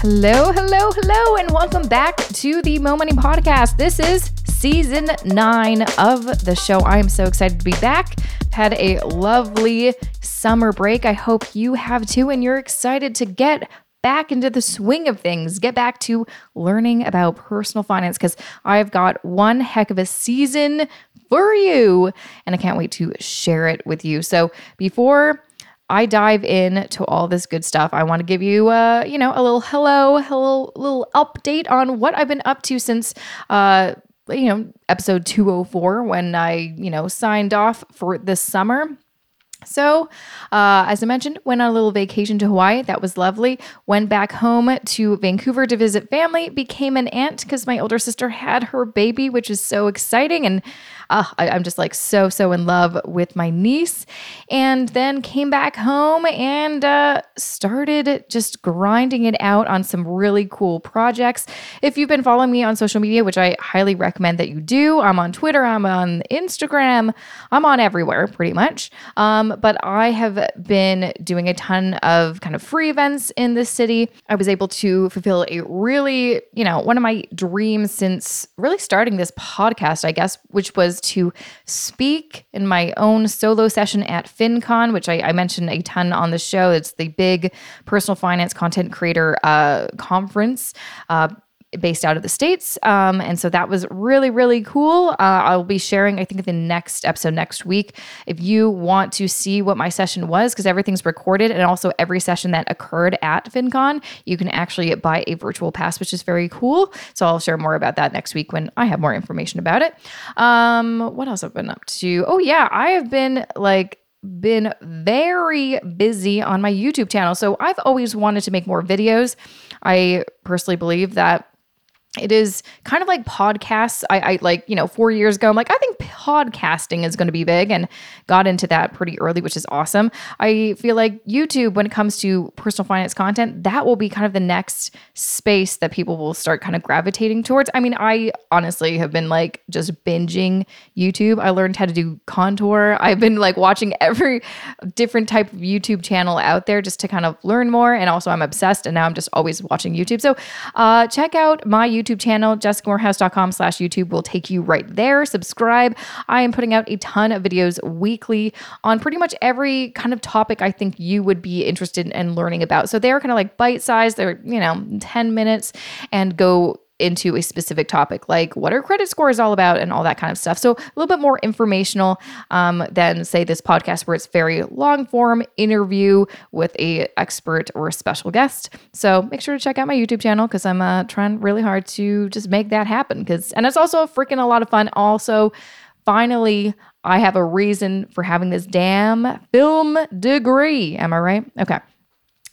Hello, hello, hello, and welcome back to the Mo Money Podcast. This is season nine of the show. I am so excited to be back. Had a lovely summer break. I hope you have too, and you're excited to get back into the swing of things, get back to learning about personal finance because I've got one heck of a season for you, and I can't wait to share it with you. So before I dive in to all this good stuff. I want to give you, uh, you know, a little hello, hello, little update on what I've been up to since, uh, you know, episode 204 when I, you know, signed off for this summer. So, uh, as I mentioned, went on a little vacation to Hawaii. That was lovely. Went back home to Vancouver to visit family. Became an aunt because my older sister had her baby, which is so exciting. And uh, I, am just like so, so in love with my niece. And then came back home and uh, started just grinding it out on some really cool projects. If you've been following me on social media, which I highly recommend that you do, I'm on Twitter, I'm on Instagram, I'm on everywhere pretty much. Um, but I have been doing a ton of kind of free events in this city. I was able to fulfill a really, you know, one of my dreams since really starting this podcast, I guess, which was to speak in my own solo session at FinCon, which I, I mentioned a ton on the show. It's the big personal finance content creator uh, conference. Uh, based out of the States. Um, and so that was really, really cool. Uh, I'll be sharing, I think, the next episode next week. If you want to see what my session was, because everything's recorded and also every session that occurred at FinCon, you can actually buy a virtual pass, which is very cool. So I'll share more about that next week when I have more information about it. Um, what else have I been up to? Oh, yeah, I have been like, been very busy on my YouTube channel. So I've always wanted to make more videos. I personally believe that it is kind of like podcasts. I, I, like, you know, four years ago, I'm like, I think podcasting is going to be big and got into that pretty early, which is awesome. I feel like YouTube, when it comes to personal finance content, that will be kind of the next space that people will start kind of gravitating towards. I mean, I honestly have been like just binging YouTube. I learned how to do contour. I've been like watching every different type of YouTube channel out there just to kind of learn more. And also, I'm obsessed and now I'm just always watching YouTube. So, uh, check out my YouTube YouTube channel, jessicamoorhouse.com slash YouTube will take you right there. Subscribe. I am putting out a ton of videos weekly on pretty much every kind of topic I think you would be interested in learning about. So they're kind of like bite sized, they're, you know, 10 minutes and go into a specific topic like what are credit scores all about and all that kind of stuff. So a little bit more informational um, than say this podcast where it's very long form interview with a expert or a special guest. So make sure to check out my youtube channel because i'm uh, trying really hard to just make that happen because and it's also freaking a lot of fun. Also finally i have a reason for having this damn film degree. Am i right? Okay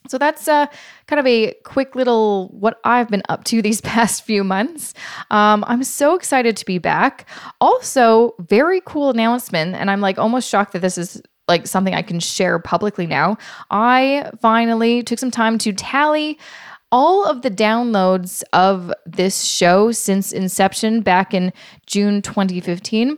so that's uh, kind of a quick little what I've been up to these past few months. Um, I'm so excited to be back. Also, very cool announcement, and I'm like almost shocked that this is like something I can share publicly now. I finally took some time to tally all of the downloads of this show since inception back in June 2015.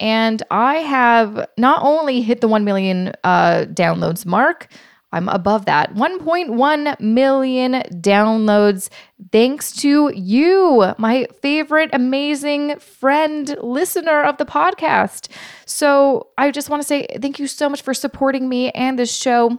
And I have not only hit the 1 million uh, downloads mark, I'm above that. 1.1 million downloads thanks to you, my favorite, amazing friend, listener of the podcast. So I just want to say thank you so much for supporting me and this show.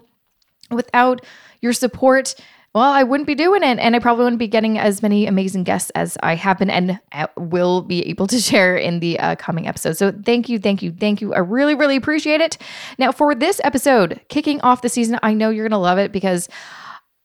Without your support, well, I wouldn't be doing it. And I probably wouldn't be getting as many amazing guests as I have been and uh, will be able to share in the uh, coming episodes. So thank you, thank you, thank you. I really, really appreciate it. Now, for this episode, kicking off the season, I know you're going to love it because.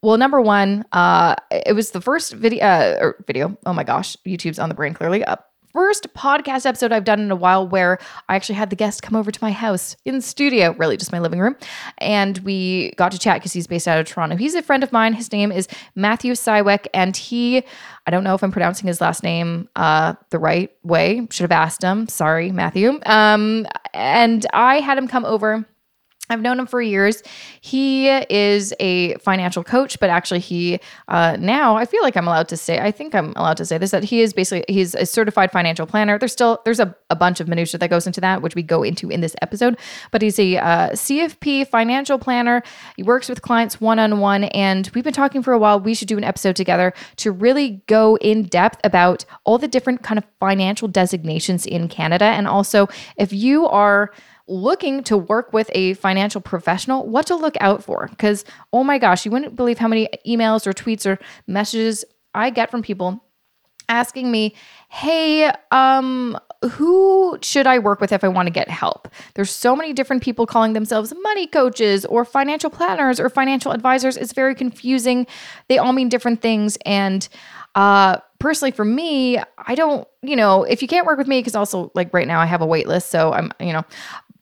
Well, number one, uh, it was the first video, uh, or video. Oh my gosh, YouTube's on the brain clearly. Uh, first podcast episode I've done in a while where I actually had the guest come over to my house in studio, really just my living room. And we got to chat because he's based out of Toronto. He's a friend of mine. His name is Matthew Siwiec. And he, I don't know if I'm pronouncing his last name uh, the right way. Should have asked him. Sorry, Matthew. Um, and I had him come over I've known him for years. He is a financial coach, but actually, he uh, now I feel like I'm allowed to say. I think I'm allowed to say this that he is basically he's a certified financial planner. There's still there's a, a bunch of minutia that goes into that, which we go into in this episode. But he's a uh, CFP financial planner. He works with clients one on one, and we've been talking for a while. We should do an episode together to really go in depth about all the different kind of financial designations in Canada, and also if you are looking to work with a financial professional, what to look out for. Because, oh my gosh, you wouldn't believe how many emails or tweets or messages I get from people asking me, hey, um, who should I work with if I want to get help? There's so many different people calling themselves money coaches or financial planners or financial advisors. It's very confusing. They all mean different things. And uh, personally, for me, I don't, you know, if you can't work with me, because also like right now I have a wait list. So I'm, you know,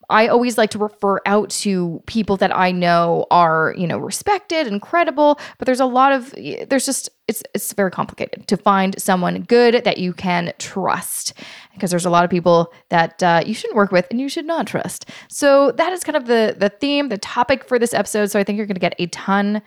I always like to refer out to people that I know are, you know, respected and credible, but there's a lot of there's just it's it's very complicated to find someone good that you can trust because there's a lot of people that uh, you shouldn't work with and you should not trust. So that is kind of the the theme, the topic for this episode. So I think you're going to get a ton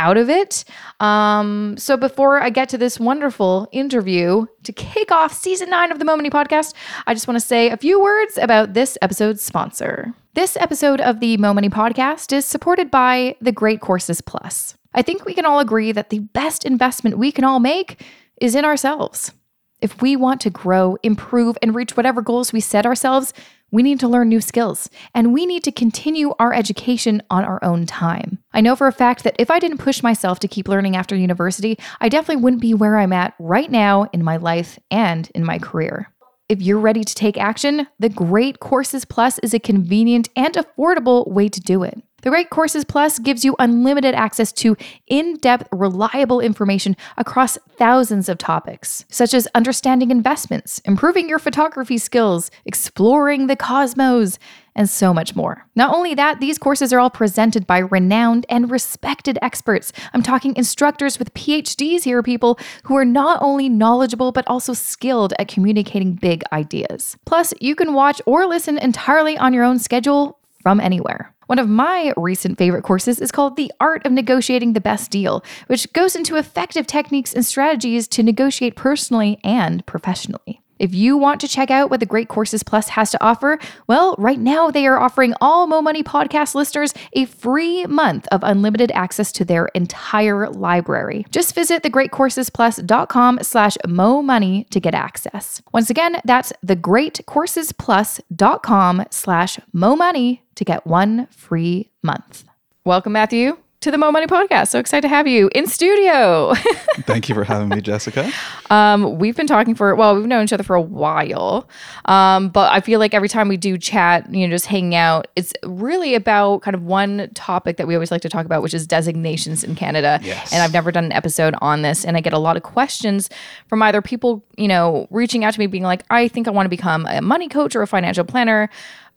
out of it. Um, so before I get to this wonderful interview to kick off season nine of the Mo Money podcast, I just want to say a few words about this episode's sponsor. This episode of the Mo Money podcast is supported by the Great Courses Plus. I think we can all agree that the best investment we can all make is in ourselves. If we want to grow, improve, and reach whatever goals we set ourselves, we need to learn new skills, and we need to continue our education on our own time. I know for a fact that if I didn't push myself to keep learning after university, I definitely wouldn't be where I'm at right now in my life and in my career. If you're ready to take action, the Great Courses Plus is a convenient and affordable way to do it. The Great Courses Plus gives you unlimited access to in depth, reliable information across thousands of topics, such as understanding investments, improving your photography skills, exploring the cosmos, and so much more. Not only that, these courses are all presented by renowned and respected experts. I'm talking instructors with PhDs here, people who are not only knowledgeable, but also skilled at communicating big ideas. Plus, you can watch or listen entirely on your own schedule from anywhere. One of my recent favorite courses is called The Art of Negotiating the Best Deal, which goes into effective techniques and strategies to negotiate personally and professionally. If you want to check out what the Great Courses Plus has to offer, well, right now they are offering all Mo Money podcast listeners a free month of unlimited access to their entire library. Just visit thegreatcoursesplus.com slash Mo Money to get access. Once again, that's thegreatcoursesplus.com slash Mo Money to get one free month. Welcome, Matthew to the Mo Money Podcast. So excited to have you in studio. Thank you for having me, Jessica. Um, we've been talking for well, we've known each other for a while, um, but I feel like every time we do chat, you know, just hanging out, it's really about kind of one topic that we always like to talk about, which is designations in Canada. Yes. And I've never done an episode on this, and I get a lot of questions from either people, you know, reaching out to me, being like, "I think I want to become a money coach or a financial planner."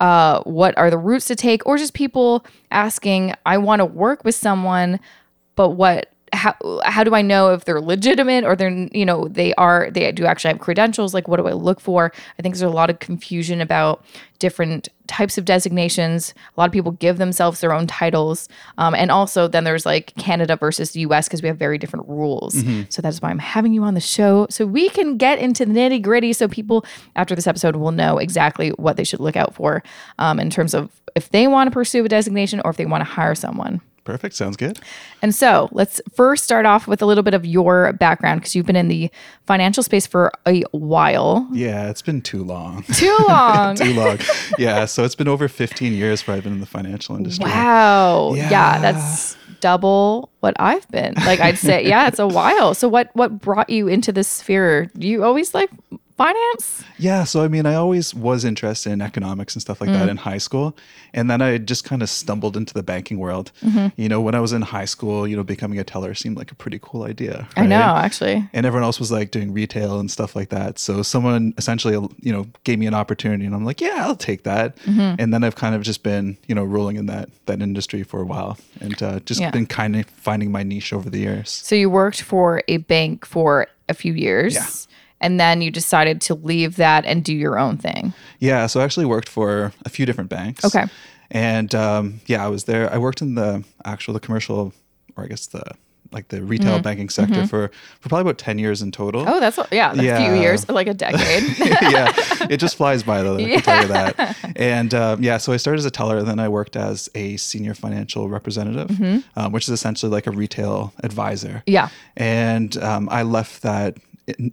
Uh, what are the routes to take, or just people asking, I want to work with someone, but what how how do I know if they're legitimate or they're you know they are they do actually have credentials? Like what do I look for? I think there's a lot of confusion about different types of designations. A lot of people give themselves their own titles. Um, and also then there's like Canada versus the US because we have very different rules. Mm-hmm. so that's why I'm having you on the show so we can get into the nitty gritty so people after this episode will know exactly what they should look out for um, in terms of if they want to pursue a designation or if they want to hire someone Perfect. Sounds good. and so let's first start off with a little bit of your background because you've been in the financial space for a while. Yeah, it's been too long. Too long. too long. Yeah, so it's been over 15 years where I've been in the financial industry. wow. Yeah. Yeah. that's double what I've been. Like I'd say, yeah, it's a while. So what what brought you into this sphere? Do you always like finance? Yeah, so I mean, I always was interested in economics and stuff like Mm. that in high school. And then I just kind of stumbled into the banking world. Mm-hmm. You know, when I was in high school, you know, becoming a teller seemed like a pretty cool idea. I know, actually. and everyone else was like doing retail and stuff like that. So someone essentially, you know, gave me an opportunity, and I'm like, yeah, I'll take that. Mm-hmm. And then I've kind of just been, you know, rolling in that that industry for a while, and uh, just Yeah. been kind of finding my niche over the years. So you worked for a bank for a few years. Yeah. And then you decided to leave that and do your own thing. Yeah, so I actually worked for a few different banks. Okay. And um, yeah, I was there. I worked in the actual the commercial, or I guess the like the retail banking sector for for probably about ten years in total. Mm-hmm. Oh, that's yeah, a few years, like a decade. yeah, it just flies by though. I can tell you that. And um, yeah, so I started as a teller, and then I worked as a senior financial representative, um, which is essentially like a retail advisor. Mm-hmm. Yeah. And um, I left that.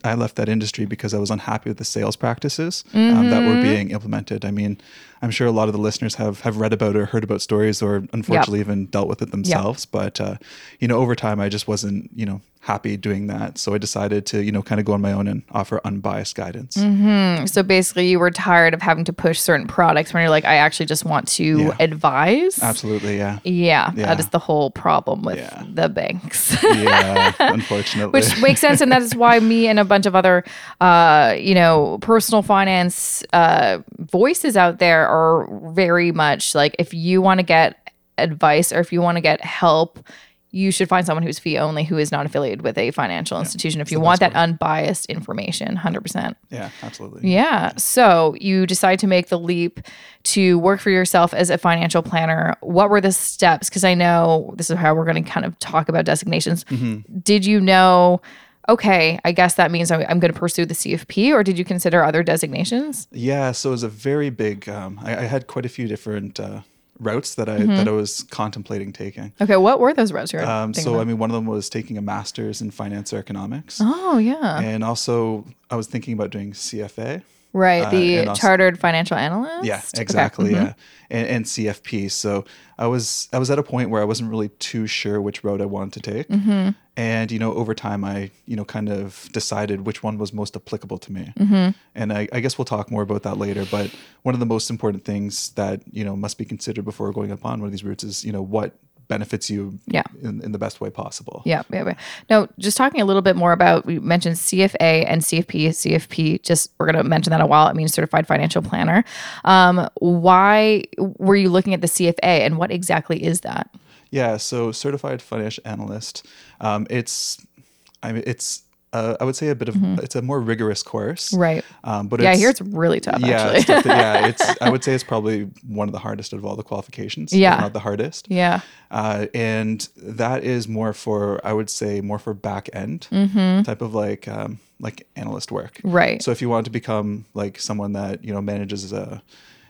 I left that industry because I was unhappy with the sales practices um, that Mm-hmm. were being implemented. I mean, I'm sure a lot of the listeners have have read about or heard about stories, or unfortunately even dealt with it themselves. But uh, you know, over time, I just wasn't you know happy doing that, so I decided to you know kind of go on my own and offer unbiased guidance. Mm-hmm. so basically, you were tired of having to push certain products when you're like, I actually just want to Yeah. advise. Absolutely, yeah. Yeah, Yeah. that is the whole problem with Yeah. the banks. Yeah, unfortunately. Which makes sense, and that is why me and a bunch of other, uh, you know, personal finance uh, voices out there are very much like if you want to get advice or if you want to get help, you should find someone who's fee only who is not affiliated with a financial institution. If you want that unbiased information, hundred percent. yeah, absolutely. Yeah. So you decide to make the leap to work for yourself as a financial planner. What were the steps? Because I know this is how we're going to kind of talk about designations. Did you know? Okay, I guess that means I'm, I'm going to pursue the CFP, or did you consider other designations? Yeah, so it was a very big. Um, I, I had quite a few different uh, routes that I Mm-hmm. that I was contemplating taking. Okay, what were those routes you were Um, so I mean, one of them was taking a master's in finance or economics, oh yeah, and also I was thinking about doing CFA. Right. uh, the also- chartered financial analyst. Yeah, Okay, exactly. mhm. Yeah, and, and CFP. So I was I was at a point where I wasn't really too sure which road I wanted to take, Mm-hmm. and you know over time I you know kind of decided which one was most applicable to me. Mm-hmm. And I, I guess we'll talk more about that later. But one of the most important things that you know must be considered before going upon one of these routes is you know what benefits you Yeah. in, in the best way possible. Yeah, yeah, yeah. No, just talking a little bit more about we mentioned CFA and CFP. CFP, just we're gonna mention that a while. It means certified financial planner. Um, why were you looking at the CFA and what exactly is that? Yeah, so certified financial analyst. Um, it's, I mean, it's, uh, I would say a bit of, it's a more rigorous course. Mm-hmm. Right. Um, but yeah, here it's really tough yeah, actually. it's definitely- yeah, it's. I would say it's probably one of the hardest of all the qualifications. Yeah. not the hardest. yeah. Uh, and that is more for, I would say, more for back end type of like, um, like analyst work. Mm-hmm. Right. So if you want to become like someone that you know manages a,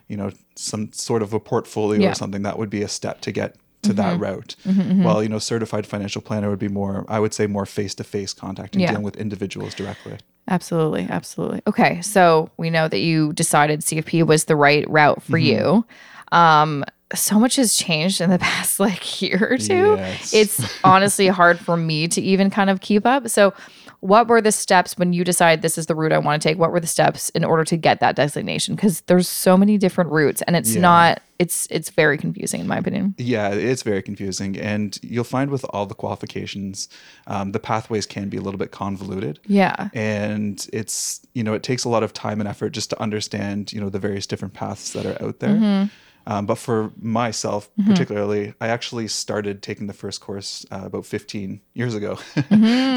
you know, some sort of a portfolio Yeah. Mm-hmm. or something, that would be a step to get to that mm-hmm. route. Mm-hmm, mm-hmm. well, you know, certified financial planner would be more, I would say, more face to face contact and Yeah. dealing with individuals directly. Absolutely, absolutely. Okay, so we know that you decided CFP was the right route for you. Um, so much has changed in the past like year or two. Yes. It's honestly hard for me to even kind of keep up. So, what were the steps when you decide this is the route I want to take? What were the steps in order to get that designation? Because there's so many different routes, and it's Yeah. not. It's it's very confusing in my opinion. Yeah, it's very confusing, and you'll find with all the qualifications, um, the pathways can be a little bit convoluted. Yeah. and it's you know it takes a lot of time and effort just to understand you know the various different paths that are out there um, but for myself particularly i actually started taking the first course uh, about 15 years ago.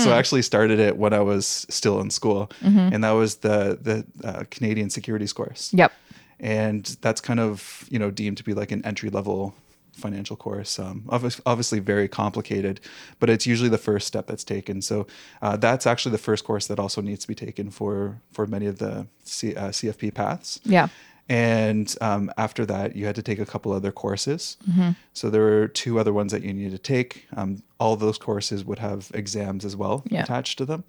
So i actually started it when i was still in school. And that was the the uh, canadian securities course. Yep. and that's kind of you know deemed to be like an entry level financial course. Um, obviously very complicated but it's usually the first step that's taken. So uh, that's actually the first course that also needs to be taken for for many of the C, uh, cfp paths. Yeah. And um, after that you had to take a couple other courses Mm-hmm. so there were two other ones that you needed to take um, all those courses would have exams as well Yeah. attached to them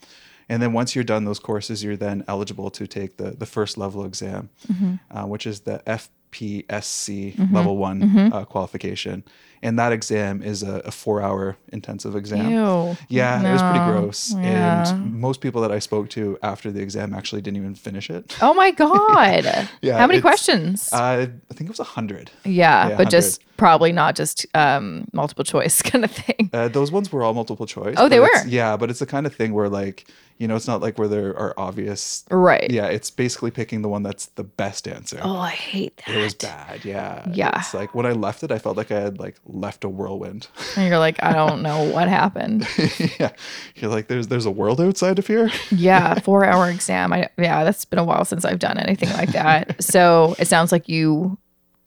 and then once you're done those courses you're then eligible to take the, the first level exam Mm-hmm. uh, which is the fpsc level one uh, qualification and that exam is a, a four hour intensive exam Ew. yeah, it was pretty gross. Yeah. And most people that I spoke to after the exam actually didn't even finish it. Oh my god. Yeah, How many questions? Uh, I think it was a hundred. yeah, yeah, but just probably not just um, multiple choice kind of thing. Uh, those ones were all multiple choice. Oh, they were? Yeah, but it's the kind of thing where like you know, it's not like where there are obvious. Right. Yeah, it's basically picking the one that's the best answer. Oh, I hate that. It was bad. Yeah. Yeah. It's like when I left it, I felt like I had like left a whirlwind. And you're like, I don't know what happened. yeah. You're like, there's there's a world outside of here. Yeah, four hour exam. I yeah, that's been a while since I've done anything like that. So it sounds like you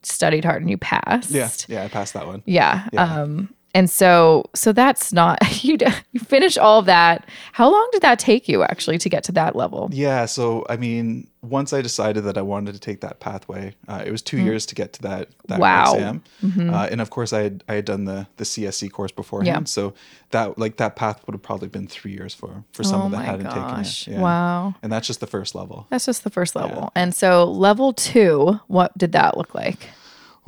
studied hard and you passed. Yeah, yeah, I passed that one. Yeah. Yeah. Um, and so, so that's not you. You finish all of that. How long did that take you actually to get to that level? Yeah, so I mean, once I decided that I wanted to take that pathway, uh, it was two years to get to that, that. Wow. exam, uh, and of course, I had I had done the the CSC course beforehand, Yeah. so that like that path would have probably been three years for for Oh someone that hadn't gosh. taken it. Yeah. Wow. and that's just the first level. That's just the first level. And so, level two, what did that look like?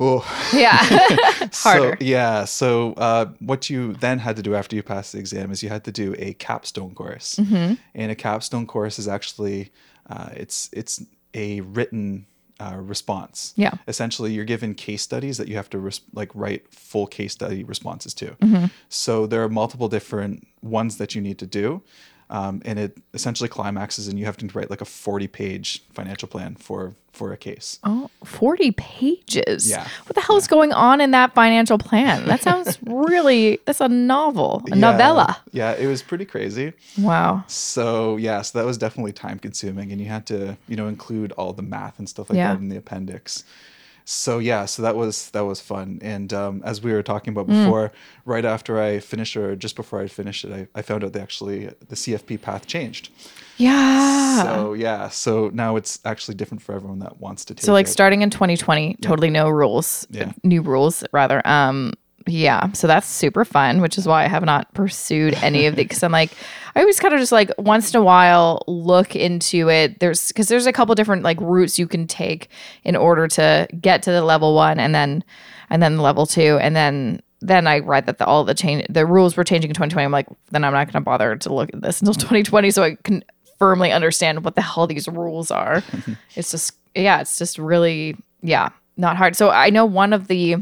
Oh, Yeah. Harder. So, yeah. So uh, what you then had to do after you passed the exam is you had to do a capstone course, Mm-hmm. and a capstone course is actually uh, it's it's a written uh, response. Yeah. Essentially, you're given case studies that you have to res- like write full case study responses to. Mm-hmm. So there are multiple different ones that you need to do. Um, and it essentially climaxes, and you have to write like a 40 page financial plan for for a case. Oh, 40 pages. Yeah. What the hell is going on in that financial plan? That sounds really, that's a novel, a Yeah. novella. Yeah, it was pretty crazy. Wow. So yeah, so that was definitely time consuming, and you had to you know include all the math and stuff like Yeah. that in the appendix. So yeah, so that was that was fun. And um, as we were talking about Mm. before, right after I finished or just before I finished it, I, I found out they actually the CFP path changed. Yeah. So yeah, so now it's actually different for everyone that wants to take. So like it. starting in 2020, totally no rules, Yeah. new rules rather. Um, yeah, so that's super fun, which is why I have not pursued any of the because I'm like, I always kind of just like once in a while look into it. There's because there's a couple different like routes you can take in order to get to the level one and then and then level two and then then I read that the, all the change the rules were changing in 2020. I'm like, then I'm not going to bother to look at this until 2020, so I can firmly understand what the hell these rules are. it's just yeah, it's just really yeah, not hard. So I know one of the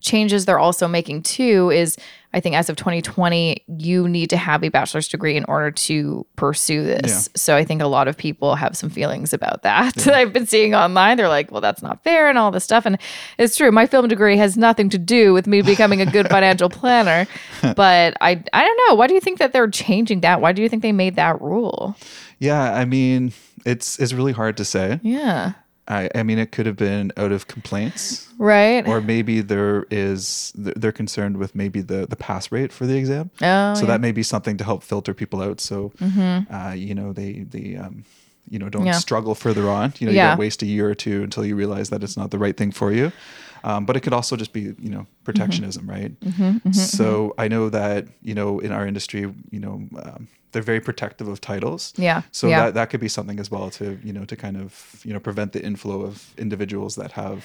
changes they're also making too is I think as of 2020, you need to have a bachelor's degree in order to pursue this. So I think a lot of people have some feelings about that that I've been seeing online. They're like, well, that's not fair and all this stuff. And it's true. My film degree has nothing to do with me becoming a good financial planner. But I I don't know. Why do you think that they're changing that? Why do you think they made that rule? yeah, I mean, it's it's really hard to say. Yeah. I, I mean, it could have been out of complaints. Right. or maybe there is they're concerned with maybe the the pass rate for the exam Oh, Mm-hmm. so that may be something to help filter people out so uh, you know they they um, you know don't Yeah. struggle further on you know you don't waste a year or two until you realize that it's not the right thing for you um, but it could also just be you know protectionism right so i know that you know in our industry you know um, they're very protective of titles Yeah. so Yeah. that that could be something as well to you know to kind of you know prevent the inflow of individuals that have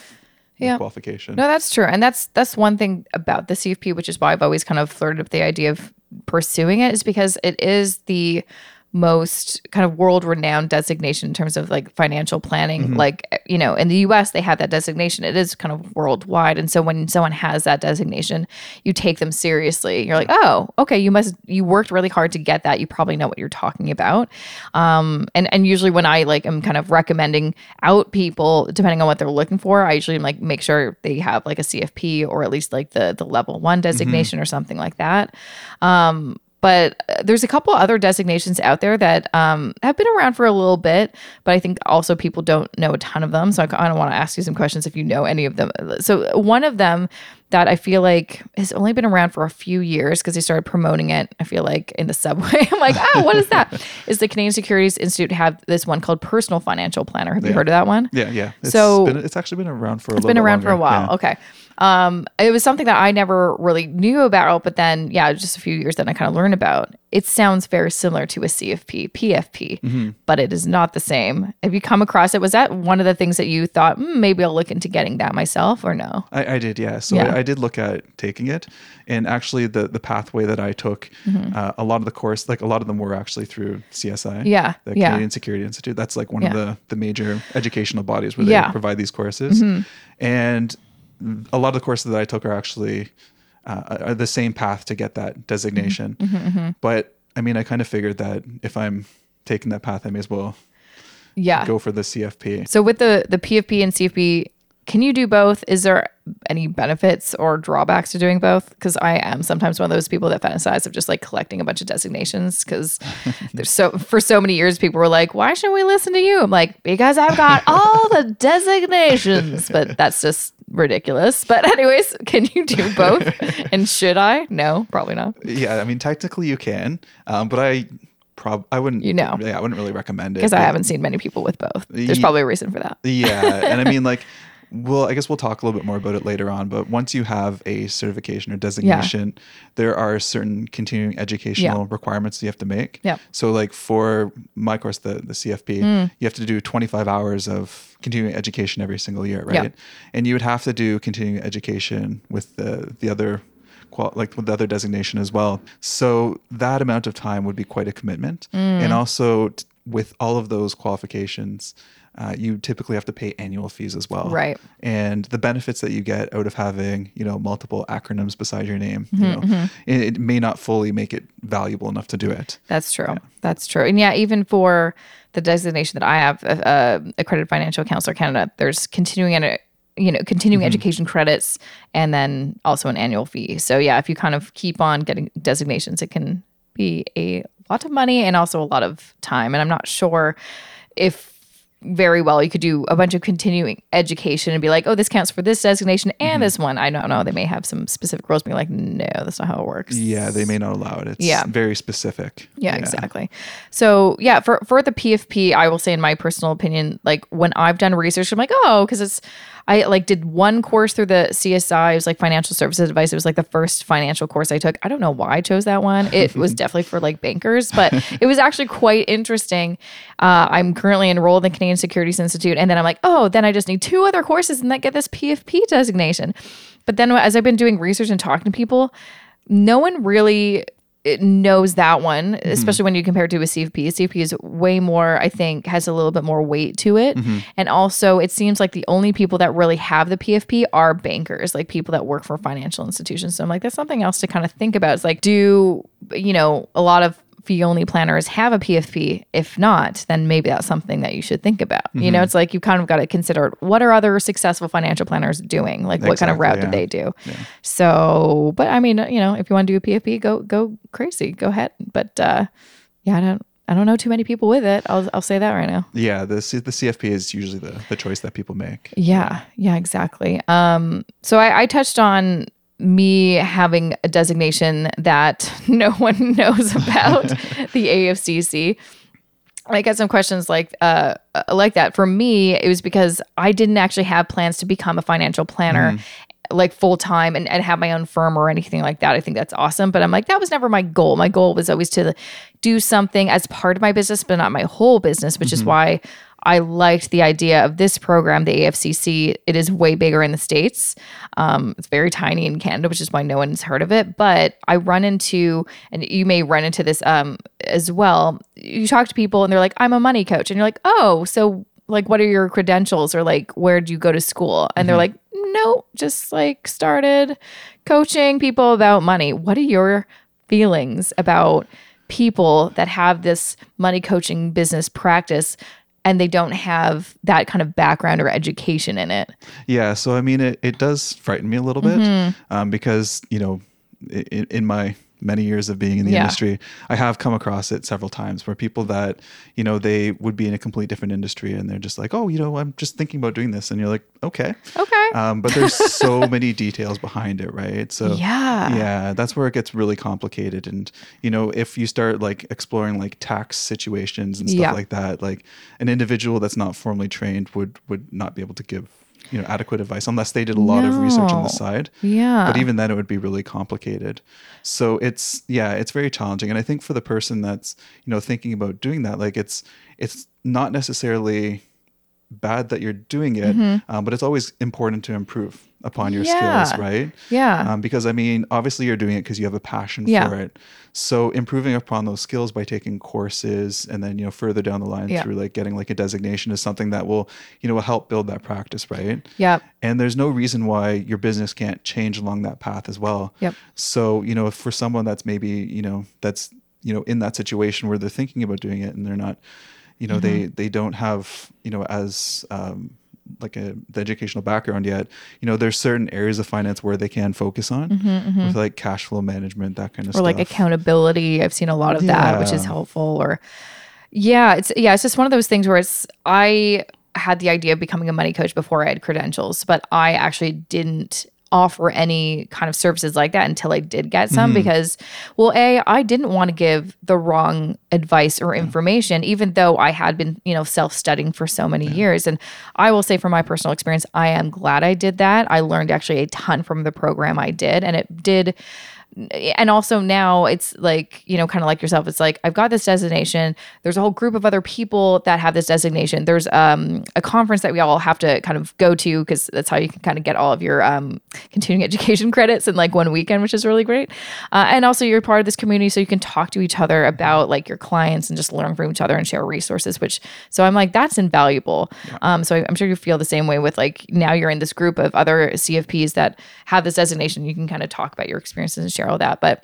Yeah. qualification No, that's true. And that's that's one thing about the CFP, which is why I've always kind of flirted with the idea of pursuing it, is because it is the most kind of world renowned designation in terms of like financial planning. Like, you know, in the US, they have that designation. It is kind of worldwide. And so when someone has that designation, you take them seriously. You're like, oh, okay, you must, you worked really hard to get that. You probably know what you're talking about. Um, and, and usually when I like am kind of recommending out people, depending on what they're looking for, I usually like make sure they have like a CFP or at least like the, the level one designation or something like that. Um, but uh, there's a couple other designations out there that um, have been around for a little bit, but I think also people don't know a ton of them. So I kind of want to ask you some questions if you know any of them. So one of them that I feel like has only been around for a few years because they started promoting it. I feel like in the subway, I'm like, oh, what is that? is the Canadian Securities Institute have this one called Personal Financial Planner? Have you heard of that one? Yeah, yeah. It's So- been, it's actually been around for a It's been around for a while. Yeah. Okay. Um, it was something that I never really knew about, but then, yeah, just a few years then I kind of learned about. It sounds very similar to a CFP, PFP, Mm-hmm. but it is not the same. Have you come across it? Was that one of the things that you thought, mm, maybe I'll look into getting that myself or no? I, I did, yeah. So Yeah. I, I did look at taking it, and actually the the pathway that I took, Mm-hmm. uh, a lot of the course, like a lot of them were actually through CSI, Yeah, the yeah. Canadian Security Institute. That's like one Yeah. of the the major educational bodies where they. Mm-hmm. provide these courses, and a lot of the courses that I took are actually uh, are the same path to get that designation. Mm-hmm, But I mean, I kind of figured that if I'm taking that path, I may as well Yeah. go for the CFP. So with the the PFP and CFP, can you do both? Is there any benefits or drawbacks to doing both? Because I am sometimes one of those people that fantasize of just like collecting a bunch of designations. Because there's so for so many years, people were like, "Why should we listen to you?" I'm like, "Because I've got all the designations." But that's just ridiculous. But anyways, can you do both? and should I? No, probably not. Yeah, I mean, technically you can, um, but I prob I wouldn't. You know. yeah, I wouldn't really recommend it Because I haven't seen many people with both. There's probably a reason for that. yeah and i mean like well i guess we'll talk a little bit more about it later on but once you have a certification or designation there are certain continuing educational requirements you have to make Yeah. so like for my course the, the cfp Mm. you have to do 25 hours of continuing education every single year right Yeah. and you would have to do continuing education with the the other qual- like with the other designation as well so that amount of time would be quite a commitment Mm. and also t- with all of those qualifications uh, you typically have to pay annual fees as well Right. and the benefits that you get out of having you know multiple acronyms beside your name Mm-hmm, you know it, it may not fully make it valuable enough to do it That's true. That's true. And yeah, even for the designation that I have, uh, uh, accredited financial counselor Canada, there's continuing and you know continuing education credits and then also an annual fee. So yeah, if you kind of keep on getting designations, it can be a lot of money and also a lot of time. And I'm not sure if very well you could do a bunch of continuing education and be like, oh, this counts for this designation and mm-hmm. this one. I don't know. They may have some specific rules being like, no, that's not how it works. yeah they may not allow it it's Yeah. very specific Yeah, exactly. So yeah, for for the PFP, I will say in my personal opinion, like when I've done research, I'm like, oh, because it's I like did one course through the CSI. It was like financial services advice. It was like the first financial course I took. I don't know why I chose that one. It was definitely for like bankers, but it was actually quite interesting. Uh, I'm currently enrolled in the Canadian Securities Institute, and then I'm like, oh, then I just need two other courses and then get this PFP designation. But then as I've been doing research and talking to people, no one really it knows that one, mm-hmm. especially when you compare it to a CFP. A CFP is way more, I think, has a little bit more weight to it. Mm-hmm. And also, it seems like the only people that really have the PFP are bankers, like people that work for financial institutions. So I'm like, that's something else to kind of think about. It's like, do, you know, a lot of fee only planners have a PFP? If not, then maybe that's something that you should think about. You know, it's like you've kind of got to consider what are other successful financial planners doing? Like, what kind of route yeah. did they do? So, but I mean, you know, if you want to do a PFP, go go crazy, go ahead. But uh, yeah, I don't I don't know too many people with it. I'll I'll say that right now. yeah the, C- the cfp is usually the, the choice that people make Yeah, yeah, exactly. Um, so I, I touched on me having a designation that no one knows about, the AFCC. I got some questions like uh like that. For me, it was because I didn't actually have plans to become a financial planner. Like full time and, and have my own firm or anything like that. I think that's awesome. But I'm like, that was never my goal. My goal was always to do something as part of my business, but not my whole business, which is why I liked the idea of this program, the AFCC. It is way bigger in the States. Um, it's very tiny in Canada, which is why no one's heard of it. But I run into, and you may run into this um, as well. You talk to people and they're like, I'm a money coach. And you're like, oh, so like, what are your credentials or like, where do you go to school? And they're like, no, just like started coaching people about money. What are your feelings about people that have this money coaching business practice and they don't have that kind of background or education in it? Yeah, so I mean, it, it does frighten me a little Mm-hmm. bit um, because, you know, in, in my many years of being in the Yeah. industry, I have come across it several times where people that, you know, they would be in a complete different industry and they're just like, oh, you know, I'm just thinking about doing this. And you're like, okay. Okay. Um, but there's so many details behind it, right? So, Yeah. yeah, that's where it gets really complicated. And, you know, if you start like exploring like tax situations and stuff Yeah. like that, like an individual that's not formally trained would would not be able to give you know adequate advice unless they did a lot of research on the side. Yeah. but even then it would be really complicated. So it's yeah it's very challenging. And i think for the person that's you know thinking about doing that like it's it's not necessarily bad that you're doing it um, but it's always important to improve upon your Mm-hmm. Yeah. skills right yeah. um, because I mean, obviously you're doing it because you have a passion Yeah. for it. So improving upon those skills by taking courses and then you know further down the line Yeah. through like getting like a designation is something that will you know will help build that practice, right? yep. And there's no reason why your business can't change along that path as well. Yep. So you know, if for someone that's maybe you know that's you know in that situation where they're thinking about doing it and they're not, you know, they Mm-hmm. they don't have you know as um, like a the educational background yet, you know, there's certain areas of finance where they can focus on with like cash flow management, that kind of Mm-hmm, or stuff. like accountability. I've seen a lot of that, which is helpful. Or yeah, it's yeah, it's just one of those things where it's I had the idea of becoming a money coach before I had credentials, but I actually didn't offer any kind of services like that until I did get some hmm. because well a I didn't want to give the wrong advice or hmm. information even though I had been you know self-studying for so many years. And I will say from my personal experience I am glad I did that. I learned actually a ton from the program I did and it did and also now it's like you know kind of like yourself it's like i've got this designation. There's a whole group of other people that have this designation. There's um, a conference that we all have to kind of go to because that's how you can kind of get all of your um, continuing education credits in like one weekend which is really great. Uh, and also you're part of this community so you can talk to each other about like your clients and just learn from each other and share resources which so i'm like that's invaluable. Um, so i'm sure you feel the same way with like now you're in this group of other cfps that have this designation. You can kind of talk about your experiences and share all that but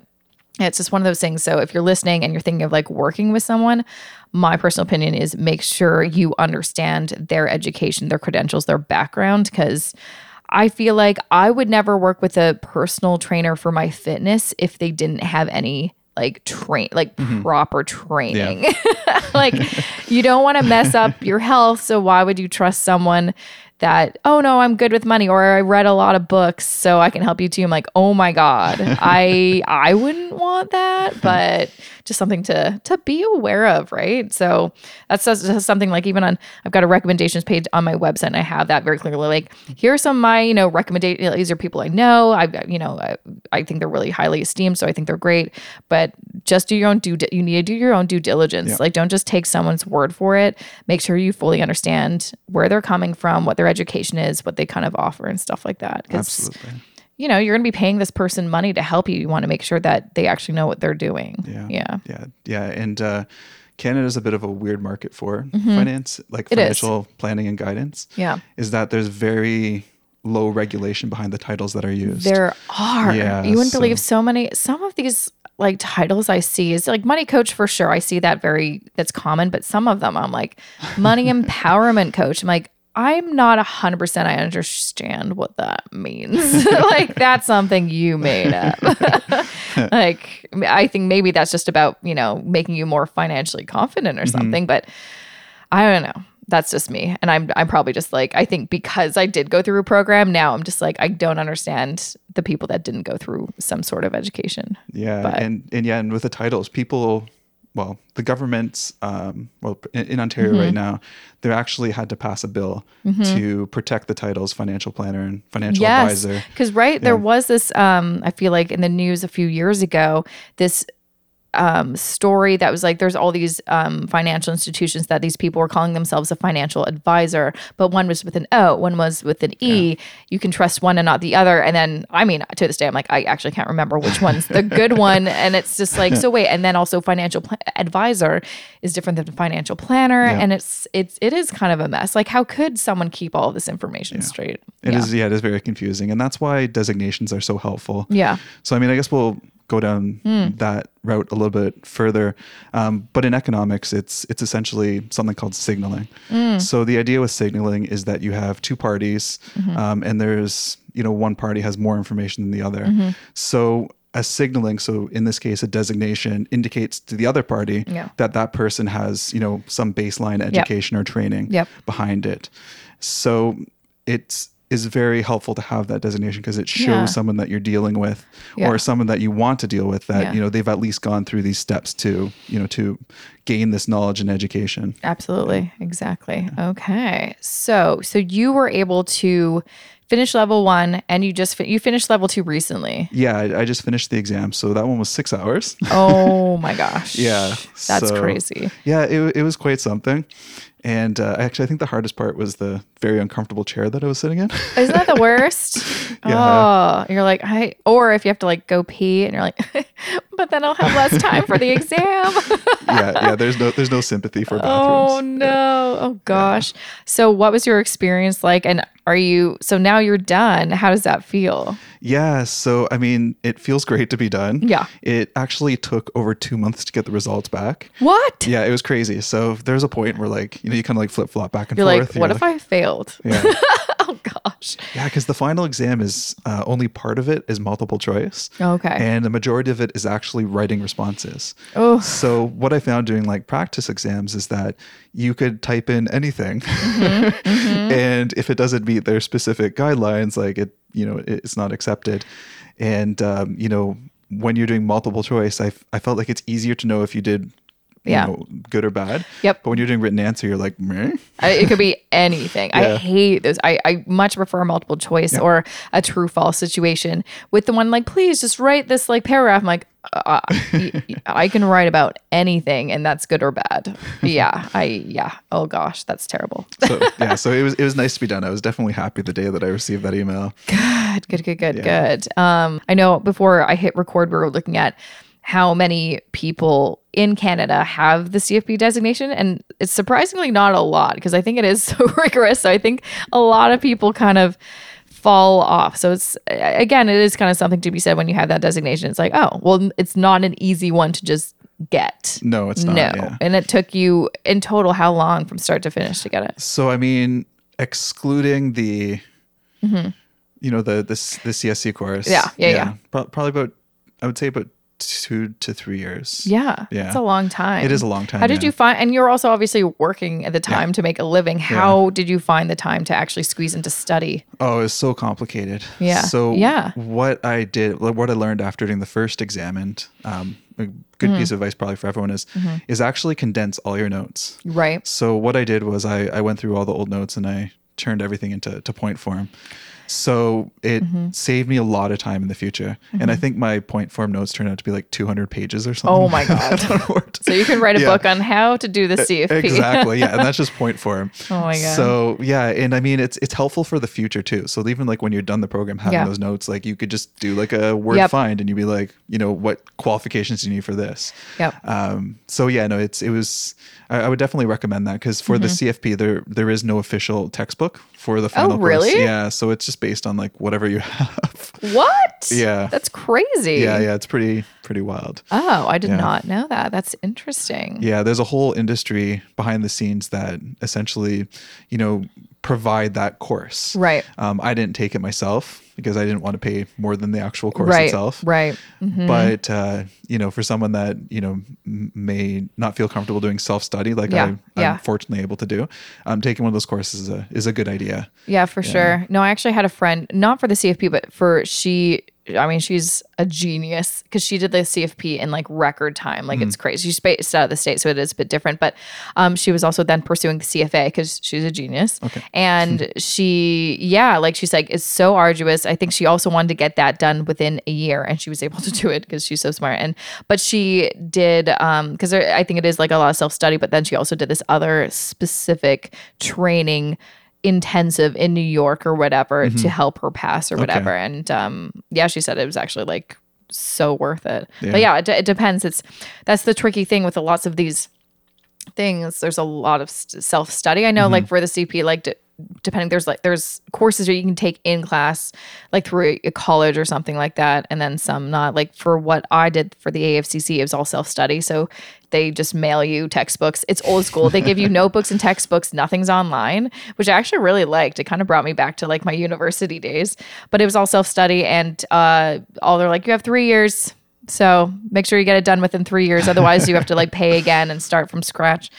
it's just one of those things. So if you're listening and you're thinking of like working with someone, my personal opinion is make sure you understand their education, their credentials, their background, because I feel like I would never work with a personal trainer for my fitness if they didn't have any like train like mm-hmm. proper training. like you don't want to mess up your health, so why would you trust someone that oh no, I'm good with money or I read a lot of books so I can help you too. I'm like, "Oh my god. I I wouldn't want that, but just something to to be aware of, right? So that's just something like even on I've got a recommendations page on my website and I have that very clearly like here are some of my, you know, recommendations. These are people I know. I've you know, I, I think they're really highly esteemed, so I think they're great, but just do your own due you need to do your own due diligence. Like don't just take someone's word for it. Make sure you fully understand where they're coming from, what their education is, what they kind of offer and stuff like that. Absolutely. you know, you're going to be paying this person money to help you. You want to make sure that they actually know what they're doing. Yeah. Yeah. Yeah. Yeah. And uh, Canada is a bit of a weird market for finance, like Mm-hmm. It is. financial planning and guidance. Yeah. Is that there's very low regulation behind the titles that are used. There are. Yeah, you wouldn't so- believe so many. Some of these like titles I see is like money coach for sure. I see that very that's common, but some of them I'm like money empowerment coach. I'm like I'm not a hundred percent. I understand what that means. like that's something you made up. like I think maybe that's just about you know making you more financially confident or mm-hmm. something. But I don't know. That's just me. And I'm I'm probably just like I think because I did go through a program, now I'm just like I don't understand the people that didn't go through some sort of education. Yeah, But- and and yeah, and with the titles, people, well, the government's, um, well, in, in Ontario right Mm-hmm. now, they actually had to pass a bill to protect the titles financial planner and financial Yes. advisor. Because right, there was this um I feel like in the news a few years ago, this um, story that was like there's all these um, financial institutions that these people were calling themselves a financial advisor, but one was with an O, one was with an E. You can trust one and not the other. And then, I mean, to this day, I'm like, I actually can't remember which one's the good one. And it's just like, so wait. And then also, financial pl- advisor is different than financial planner, and it's it's it is kind of a mess. Like, how could someone keep all this information straight? It yeah. is, yeah, it is very confusing, and that's why designations are so helpful. Yeah. So I mean, I guess we'll go down Hmm. that route a little bit further. Um, but in economics, it's it's essentially something called signaling. Hmm. So the idea with signaling is that you have two parties, Mm-hmm. um, and there's you know one party has more information than the other. Mm-hmm. So a signaling, so in this case, a designation indicates to the other party Yeah. that that person has you know some baseline education or training Yep. behind it. So it's is very helpful to have that designation because it shows Yeah. someone that you're dealing with Yeah. or someone that you want to deal with that Yeah. you know they've at least gone through these steps to you know to gain this knowledge and education Absolutely. Exactly. Okay. So, so you were able to finish level one and you just, you finished level two recently. yeah I, I just finished the exam so that one was six hours Oh my gosh. yeah That's so- crazy. yeah it, it was quite something and uh, actually i think the hardest part was the very uncomfortable chair that i was sitting in Isn't that the worst? Oh, you're like, I, or if you have to like go pee and you're like, but then I'll have less time for the exam. yeah yeah there's no there's no sympathy for bathrooms. Oh no. Oh gosh. So what was your experience like? And are you, so now you're done. How does that feel? Yeah, so I mean, it feels great to be done. Yeah. It actually took over two months to get the results back. What? Yeah, it was crazy. So there's a point where like, you know, you kind of like flip flop back and You're forth. like, what if I failed? Yeah. oh gosh. Yeah, because the final exam is uh, only part of it is multiple choice. Okay. And the majority of it is actually writing responses. Oh. So what I found doing like practice exams is that you could type in anything, Mm-hmm, and if it doesn't meet their specific guidelines, like it, you know, it's not accepted. And um, you know, when you're doing multiple choice, I, I felt like it's easier to know if you did. You Yeah. know, good or bad. Yep. But when you're doing written answer, you're like, Meh? I- it could be anything. I hate those. I, I much prefer multiple choice or a true false situation with the one like, please just write this like paragraph. I'm like, uh, y- I can write about anything and that's good or bad. Yeah. I, yeah. Oh gosh, that's terrible. so yeah. So it was it was nice to be done. I was definitely happy the day that I received that email. Good, good, good, good, good. Um, I know before I hit record, we were looking at how many people in Canada have the CFP designation, and it's surprisingly not a lot because I think it is so rigorous. So I think a lot of people kind of fall off. So it's again, it is kind of something to be said when you have that designation. It's like, oh, well, it's not an easy one to just get. No, it's not. no, Yeah. and it took you in total how long from start to finish to get it? So I mean, excluding the, you know, the the the CSC course. Mm-hmm. Yeah, yeah, yeah. Pro- probably about I would say about two to three years. Yeah, Yeah. it's a long time. It is a long time. How did yeah. you find? And you're also obviously working at the time to make a living. How did you find the time to actually squeeze into study? Oh, it's so complicated. Yeah. So Yeah. what I did, what I learned after doing the first exam, and um, a good Mm. piece of advice probably for everyone is Mm-hmm. is actually condense all your notes. Right. So what I did was I, I went through all the old notes and I turned everything into to point form. So it Mm-hmm. saved me a lot of time in the future. And I think my point form notes turned out to be like 200 pages or something. Oh my God. I don't know what- So you can write a Yeah. book on how to do the CFP. Exactly. Yeah. And that's just point form. Oh my God. So yeah, and I mean it's it's helpful for the future too. So even like when you're done the program, having Yeah. those notes, like you could just do like a word Yep. find and you'd be like, you know, what qualifications do you need for this? Yep. Um, so yeah, no, it's it was. I, I would definitely recommend that because for the CFP, there there is no official textbook for the final. Mm-hmm. Oh, really? Yeah. So it's just based on like whatever you have. What? Yeah. That's crazy. yeah, yeah, it's pretty pretty wild. Oh, I did Yeah. not know that. That's interesting. Yeah, there's a whole industry behind the scenes that essentially, you know, provide that course. Right. Um, I didn't take it myself because I didn't want to pay more than the actual course Right. itself. Right. Mhm. But uh, you know, for someone that you know may not feel comfortable doing self study, like Yeah, I, I'm yeah. fortunately able to do, um, taking one of those courses is a is a good idea. Yeah, for sure. No, I actually had a friend, not for the CFP, but for she. I mean, she's a genius because she did the CFP in like record time. Like it's crazy. She's based out of the state, so it is a bit different. But um, she was also then pursuing the CFA because she's a genius. Okay. And she, yeah, like she's like, it's so arduous. I think she also wanted to get that done within a year, and she was able to do it because she's so smart. And but she did um because I think it is like a lot of self study, but then she also did this other specific training intensive in New York or whatever to help her pass or whatever. And um, yeah, she said it was actually like so worth it. But yeah, it, it depends. It's that's the tricky thing with lots of these things. There's a lot of st- self study. I know, like for the CP, like d- depending, there's like there's courses that you can take in class, like through a, college or something like that, and then some not. Like for what I did for the AFCC, it was all self study. So they just mail you textbooks. It's old school. They give you notebooks and textbooks. Nothing's online, which I actually really liked. It kind of brought me back to like my university days. But it was all self study, and uh, all they're like, you have three years. So make sure you get it done within three years. Otherwise, you have to like pay again and start from scratch.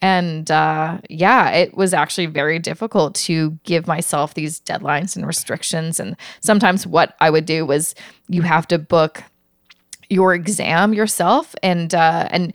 And uh, yeah, it was actually very difficult to give myself these deadlines and restrictions. And sometimes what I would do was you have to book your exam yourself and uh and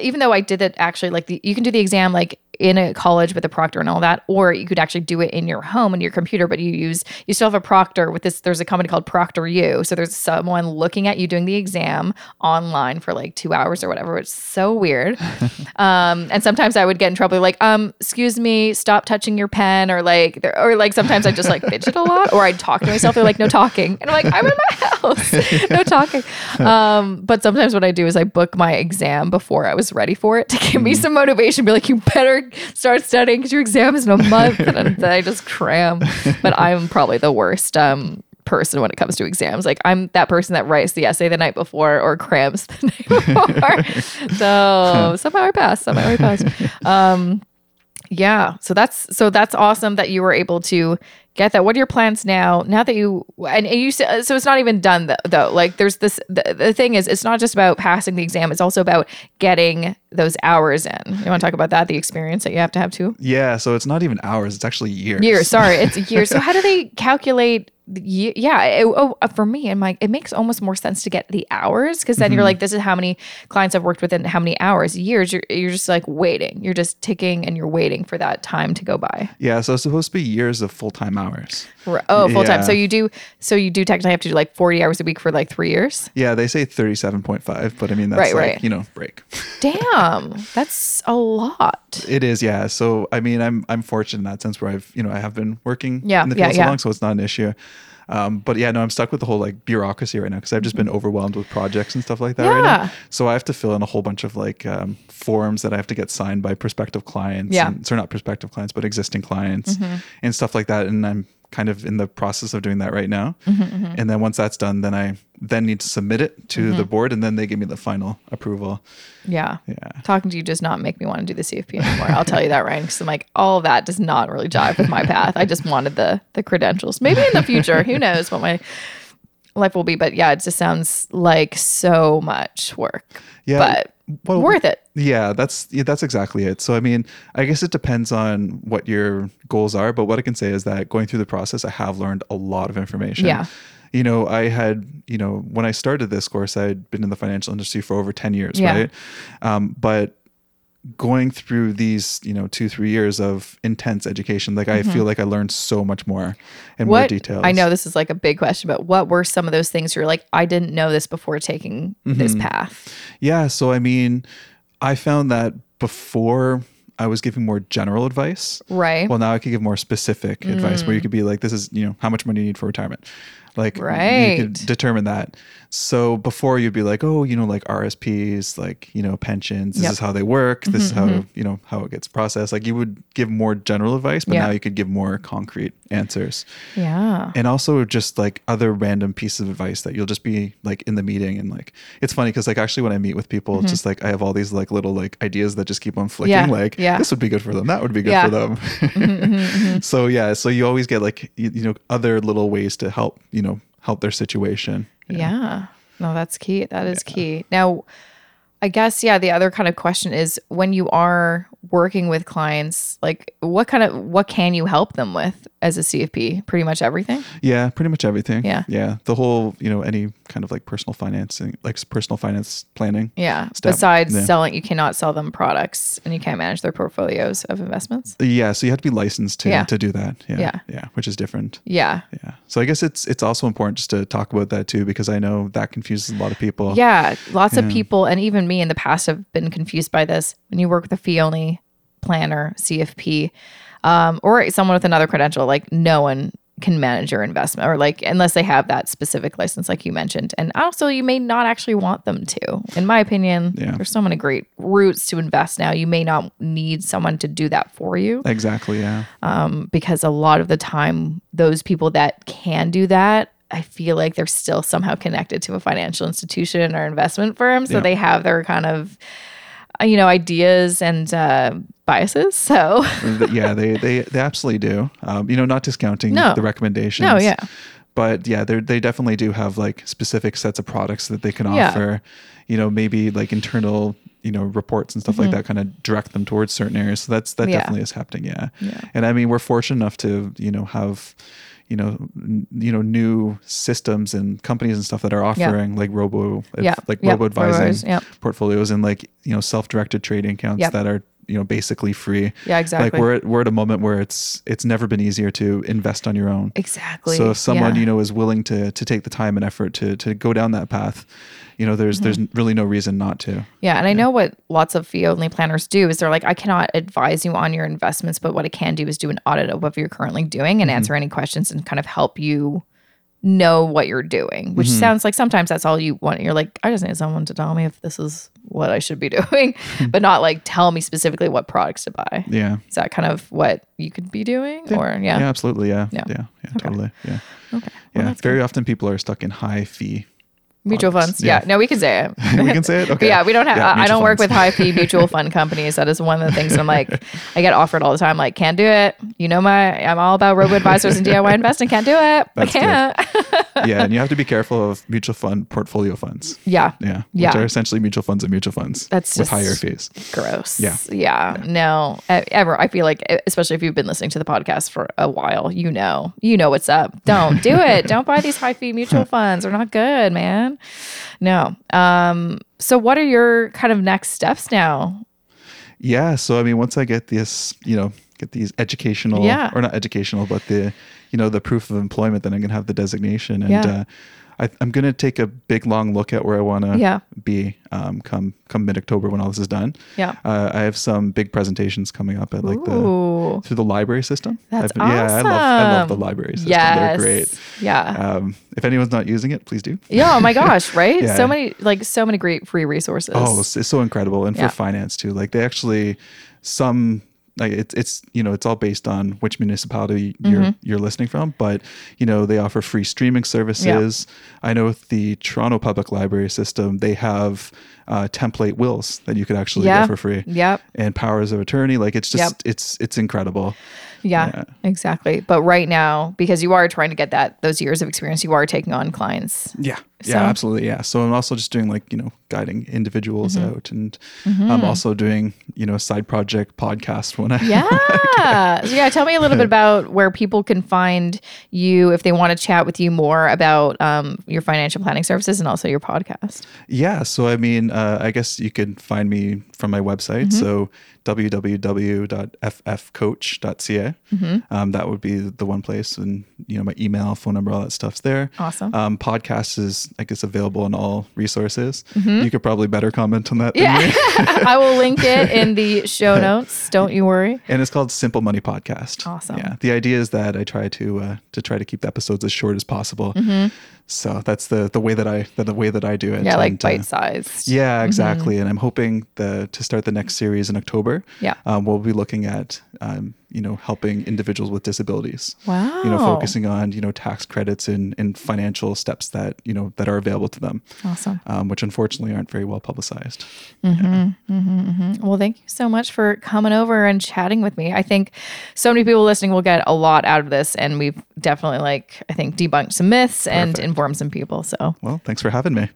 even though I did it actually like the, you can do the exam like in a college with a proctor and all that or you could actually do it in your home and your computer but you use you still have a proctor with this there's a company called ProctorU. So there's someone looking at you doing the exam online for like 2 hours or whatever. It's so weird. Um and sometimes I would get in trouble like um excuse me stop touching your pen or like or like sometimes I just like fidget a lot or I'd talk to myself they're like no talking and I'm like I'm in my house. No talking. Um but sometimes what I do is I book my exam before I was ready for it to give me some motivation be like you better start studying because your exam is in a month and then I just cram but I'm probably the worst um person when it comes to exams. Like I'm that person that writes the essay the night before or crams the night before. so somehow I passed. Somehow I passed. Um, yeah. So that's so that's awesome that you were able to get that. What are your plans now? Now that you and, and you so it's not even done though, though. Like there's this the, the thing is it's not just about passing the exam. It's also about getting those hours in. You want to talk about that? The experience that you have to have too. Yeah, so it's not even hours; it's actually years. Years. Sorry, it's years. So how do they calculate? the- Yeah, it- oh, uh, for me, I'm like, it makes almost more sense to get the hours because then you're like, this is how many clients I've worked with in how many hours, years. You're you're just like waiting. You're just ticking and you're waiting for that time to go by. Yeah, so it's supposed to be years of full time hours. Right. Oh, full time. Yeah. So you do. So you do technically have to do like forty hours a week for like three years. Yeah, they say thirty-seven point five, but I mean that's Right, like right. you know break. Damn, that's a lot. It is, yeah. So I mean, I'm I'm fortunate in that sense where I've you know I have been working Yeah, in the yeah, so long, so it's not an issue. Um, but yeah, no, I'm stuck with the whole like bureaucracy right now because I've just been overwhelmed with projects and stuff like that right Mm-hmm. Yeah. now. So I have to fill in a whole bunch of like um, forms that I have to get signed by prospective clients. Yeah. Mm-hmm. And, sorry, not prospective clients, but existing clients and stuff like that. And I'm kind of in the process of doing that right now. Mm-hmm, And then once that's done, then I then need to submit it to Mm-hmm. the board, and then they give me the final approval. Yeah. Yeah. Talking to you does not make me want to do the CFP anymore. I'll tell you that, Ryan. Because I'm like, all that does not really jive with my path. I just wanted the the credentials. Maybe in the future, who knows what my life will be. But yeah, it just sounds like so much work. Yeah. But Well, worth it. Yeah, that's yeah, that's exactly it. So I mean, I guess it depends on what your goals are, but what I can say is that going through the process, I have learned a lot of information. Yeah. You know, I had, you know, when I started this course, I had been in the financial industry for over 10 years, Yeah. right? Um, but going through these, you know, two, three years of intense education, like I feel like I learned so much more and more Mm-hmm. Details. I know this is like a big question, but what were some of those things you're like, I didn't know this before taking this Mm-hmm. path? Yeah. So, I mean, I found that before I was giving more general advice, Right. Well, now I could give more specific advice where you could be like, this is, you know, how much money you need for retirement. Like, right. you could determine that. So before you'd be like, oh, you know, like RSPs, like, you know, pensions, this Yep. is how they work. This is how, you know, how it gets processed. Like you would give more general advice, but Yeah. now you could give more concrete answers. yeah. And also just like other random pieces of advice that you'll just be like in the meeting and like it's funny because like actually when I meet with people, it's just like I have all these like little like ideas that just keep on flicking. Mm-hmm. Yeah, Like yeah. this would be good for them. That would be good Yeah. Mm-hmm, for them. so yeah, so you always get like you, you know other little ways to help you know help their situation. Yeah. No, that's key. That is key. Now, I guess, yeah, the other kind of question is when you are working with clients, like what kind of, what can you help them with as a CFP? Pretty much everything. Yeah, pretty much everything. Yeah. yeah. The whole you know any kind of like personal financing, like personal finance planning. Yeah. Step. Besides Yeah. selling, you cannot sell them products and you can't manage their portfolios of investments. Yeah, so you have to be licensed to Yeah. to do that. Yeah, Yeah. yeah, which is different. Yeah. Yeah. So I guess it's it's also important just to talk about that too because I know that confuses a lot of people. Yeah, lots of people, and even me in the past, have been confused by this. When you work with a fee only planner, CFP, um, or someone with another credential, like no one can manage your investment, or like unless they have that specific license, like you mentioned. And also, you may not actually want them to. In my opinion, Yeah. there's so many great routes to invest now. You may not need someone to do that for you Exactly. Yeah. um, because a lot of the time, those people that can do that, I feel like they're still somehow connected to a financial institution or investment firm. So Yeah. they have their kind of, uh, you know, ideas and uh, biases. So, yeah. They they they absolutely do. Um, you know, not discounting No. the recommendations. no, yeah. But yeah, they they definitely do have like specific sets of products that they can Yeah. offer. You know, maybe like internal you know reports and stuff like that kind of direct them towards certain areas. So that's that Mm-hmm. Yeah. definitely is happening. Yeah. Yeah. And I mean, we're fortunate enough to you know have you know n- you know new systems and companies and stuff that are offering like robo Yeah. like robo advising portfolios and like you know self-directed trading accounts Yep. that are you know basically free Yeah, exactly. like we're at, we're at a moment where it's it's never been easier to invest on your own exactly. so if someone Yeah. you know is willing to to take the time and effort to to go down that path you know there's there's Mm-hmm. really no reason not to Yeah, and I know what lots of fee only planners do is they're like, I cannot advise you on your investments, but what I can do is do an audit of what you're currently doing and answer any questions and kind of help you know what you're doing, which Mm-hmm. sounds like sometimes that's all you want. You're like, I just need someone to tell me if this is what I should be doing, but not like tell me specifically what products to buy. Yeah. Is that kind of what you could be doing? Or yeah. Yeah, absolutely. Yeah. Yeah. Yeah. Yeah. Totally. Yeah. Okay. Yeah. Very often people are stuck in high fee. Mutual products. funds. Yeah. Yeah. No, we can say it. we can say it. Okay. Yeah, we don't have. Yeah, I- I don't work with high fee mutual fund companies. That is one of the things I'm like, I get offered all the time. Like, can't do it. You know, my I'm all about robo advisors and DIY investing. Can't do it. That's I can't. yeah, and you have to be careful of mutual fund portfolio funds. yeah, Yeah. Yeah. Which are essentially mutual funds and mutual funds. That's with just- higher fees. gross. Yeah. yeah. No, e- ever. I feel like, especially if you've been listening to the podcast for a while, you know, you know what's up. Don't do it. don't buy these high fee mutual funds. They're not good, man. No. Um. So, what are your kind of next steps now? Yeah. So I mean, once I get this, you know, get these educational Yeah. or not educational, but the, you know, the proof of employment, then I'm gonna have the designation, and Yeah. uh, I, I'm gonna take a big long look at where I want to Yeah. be um, come come mid October when all this is done. Yeah. Uh, I have some big presentations coming up at like the through the library system. That's I've- Yeah, I love I love the awesome. library system. Yes. They're great. Yeah. Um, if anyone's not using it, please do. Yeah. Oh my gosh. Right. Yeah. So many, like, so many great free resources. Oh, it's, it's so incredible, and Yeah. for finance too. Like they actually some like it's it's you know it's all based on which municipality you're Mm-hmm. you're listening from, but you know they offer free streaming services. I know with the Toronto Public Library system, they have uh, template wills that you could actually Yeah. get for free. Yep. And powers of attorney, like it's just Yep. it's it's incredible. Yeah, Yeah. exactly. But right now, because you are trying to get that those years of experience, you are taking on clients. Yeah. So- Yeah, absolutely. Yeah. So I'm also just doing like, you know, guiding individuals Mm-hmm. out and I'm also doing, you know, side project podcast when I Yeah. so yeah, tell me a little bit about where people can find you if they want to chat with you more about um, your financial planning services and also your podcast. Yeah. So, I mean, uh, I guess you can find me from my website. Mm-hmm. So, www.ffcoach.ca. Mm-hmm. Um, that would be the one place. And, you know, my email, phone number, all that stuff's there. Awesome. Um, podcast is, I guess, available in all resources. You could probably better comment on that than Mm-hmm. Yeah. me. I will link it in the show notes. Don't you worry. and it's called Simple Money Podcast. Awesome. Yeah. The idea is that I try to uh, to try to keep the episodes as short as possible. So that's the the way that I the, the way that I do it. Mm-hmm. Yeah, like And, uh, bite sized. Yeah, exactly. And I'm hoping the, to start the next series in October. Yeah. Um, we'll be looking at, um, you know, helping individuals with disabilities. Wow. You know, focusing on, you know, tax credits and, and financial steps that, you know, that are available to them, Awesome. um, which unfortunately aren't very well publicized. Well, thank you so much for coming over and chatting with me. I think so many people listening will get a lot out of this, and we've definitely, like, I think, debunked some myths and informed some people. So, Well, thanks for having me.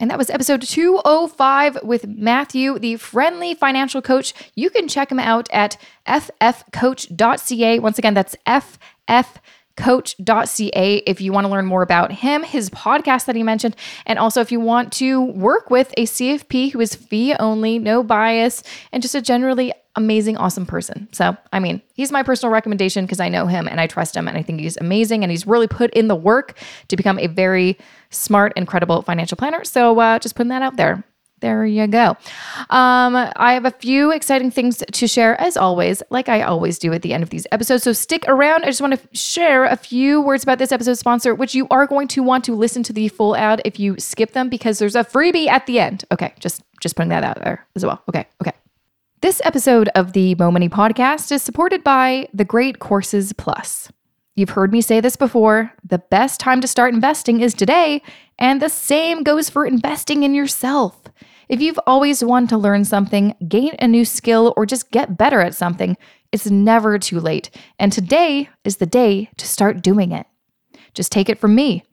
and that was episode 205 with Matthew, the friendly financial coach. You can check him out at ffcoach.ca. Once again, that's ffcoach.ca if you want to learn more about him, his podcast that he mentioned, and also if you want to work with a CFP who is fee only, no bias, and just a generally amazing, awesome person. So, I mean, he's my personal recommendation because I know him and I trust him and I think he's amazing and he's really put in the work to become a very smart and credible financial planner. So, uh, just putting that out there. There you go. Um, I have a few exciting things to share, as always, like I always do at the end of these episodes. So stick around. I just want to share a few words about this episode's sponsor, which you are going to want to listen to the full ad if you skip them because there's a freebie at the end. Okay, just just putting that out there as well. Okay, okay. This episode of the Mo Money podcast is supported by the Great Courses Plus. You've heard me say this before the best time to start investing is today, and the same goes for investing in yourself. If you've always wanted to learn something, gain a new skill, or just get better at something, it's never too late. And today is the day to start doing it. Just take it from me.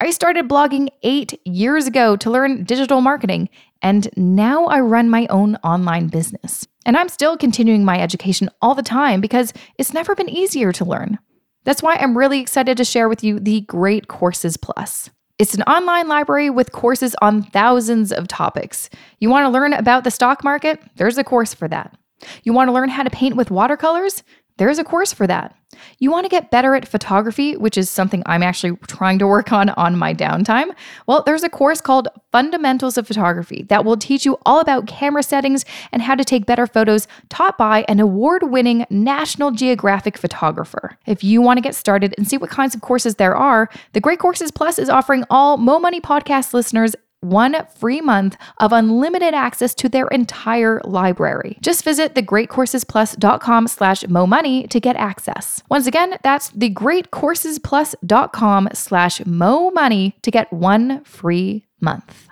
I started blogging eight years ago to learn digital marketing, and now I run my own online business. And I'm still continuing my education all the time because it's never been easier to learn. That's why I'm really excited to share with you the Great Courses Plus. It's an online library with courses on thousands of topics. You want to learn about the stock market? There's a course for that. You want to learn how to paint with watercolors? There's a course for that. You want to get better at photography, which is something I'm actually trying to work on on my downtime? Well, there's a course called Fundamentals of Photography that will teach you all about camera settings and how to take better photos, taught by an award winning National Geographic photographer. If you want to get started and see what kinds of courses there are, the Great Courses Plus is offering all Mo Money podcast listeners one free month of unlimited access to their entire library. Just visit thegreatcoursesplus.com slash momoney to get access. Once again, that's thegreatcoursesplus.com slash momoney to get one free month.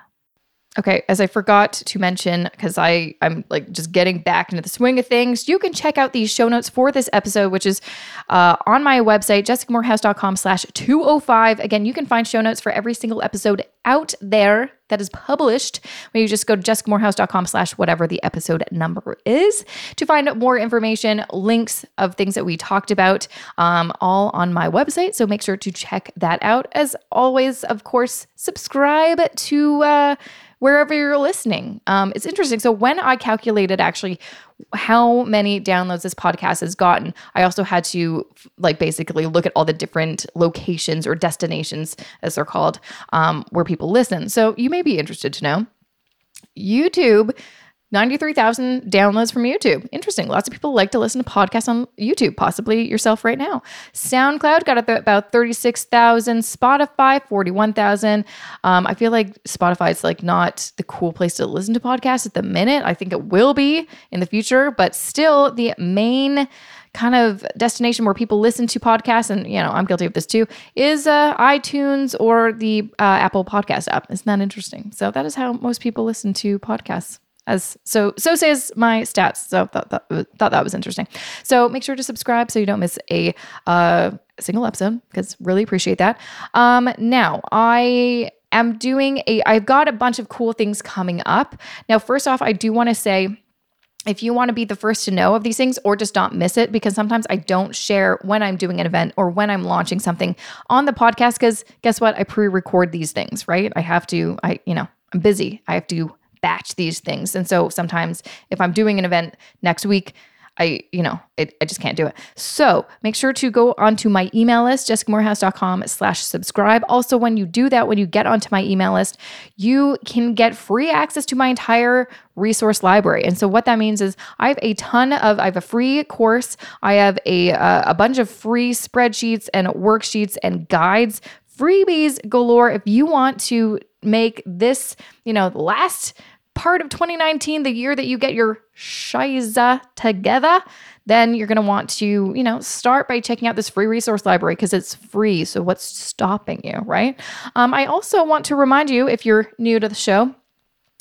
Okay, as I forgot to mention, because I I'm like just getting back into the swing of things, you can check out these show notes for this episode, which is uh, on my website, jessicamoorhouse.com slash 205. Again, you can find show notes for every single episode out there that is published when you just go to jessicamoorhouse.com slash whatever the episode number is to find more information, links of things that we talked about, um, all on my website. So make sure to check that out. As always, of course, subscribe to uh, wherever you're listening. Um, it's interesting. So when I calculated actually how many downloads this podcast has gotten, I also had to like basically look at all the different locations or destinations, as they're called, um, where people listen. So you may be interested to know. YouTube 93,000 downloads from YouTube. Interesting. Lots of people like to listen to podcasts on YouTube, possibly yourself right now. SoundCloud got about 36,000. Spotify, 41,000. Um, I feel like Spotify is like not the cool place to listen to podcasts at the minute. I think it will be in the future, but still the main kind of destination where people listen to podcasts, and you know, I'm guilty of this too, is uh, iTunes or the uh, Apple Podcast app. Isn't that interesting? So that is how most people listen to podcasts as so so says my stats so thought that, thought that was interesting so make sure to subscribe so you don't miss a uh, single episode because really appreciate that um now i am doing a i've got a bunch of cool things coming up now first off i do want to say if you want to be the first to know of these things or just not miss it, because sometimes I don't share when I'm doing an event or when I'm launching something on the podcast, because guess what? I pre record these things, right? I have to, I, you know, I'm busy. I have to batch these things. And so sometimes if I'm doing an event next week, I, you know, it, I just can't do it. So make sure to go onto my email list, jessicamoorhouse.com slash subscribe. Also, when you do that, when you get onto my email list, you can get free access to my entire resource library. And so what that means is I have a ton of, I have a free course. I have a, uh, a bunch of free spreadsheets and worksheets and guides, freebies galore. If you want to make this, you know, last part of 2019, the year that you get your shiza together, then you're going to want to, you know, start by checking out this free resource library because it's free. So what's stopping you, right? Um, I also want to remind you, if you're new to the show,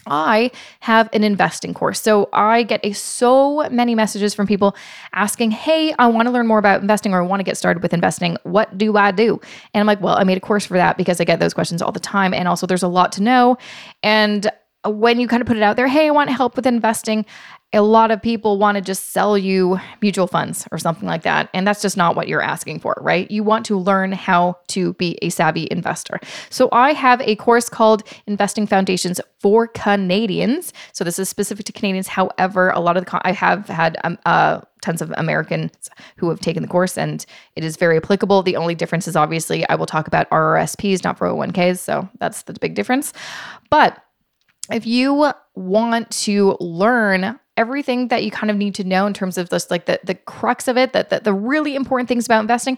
I have an investing course. So I get a, so many messages from people asking, Hey, I want to learn more about investing or I want to get started with investing. What do I do? And I'm like, Well, I made a course for that because I get those questions all the time. And also, there's a lot to know. And when you kind of put it out there, hey, I want help with investing, a lot of people want to just sell you mutual funds or something like that. And that's just not what you're asking for, right? You want to learn how to be a savvy investor. So I have a course called Investing Foundations for Canadians. So this is specific to Canadians. However, a lot of the, con- I have had um, uh, tons of Americans who have taken the course and it is very applicable. The only difference is obviously I will talk about RRSPs, not 401ks. So that's the big difference. But if you want to learn everything that you kind of need to know in terms of this like the the crux of it that the, the really important things about investing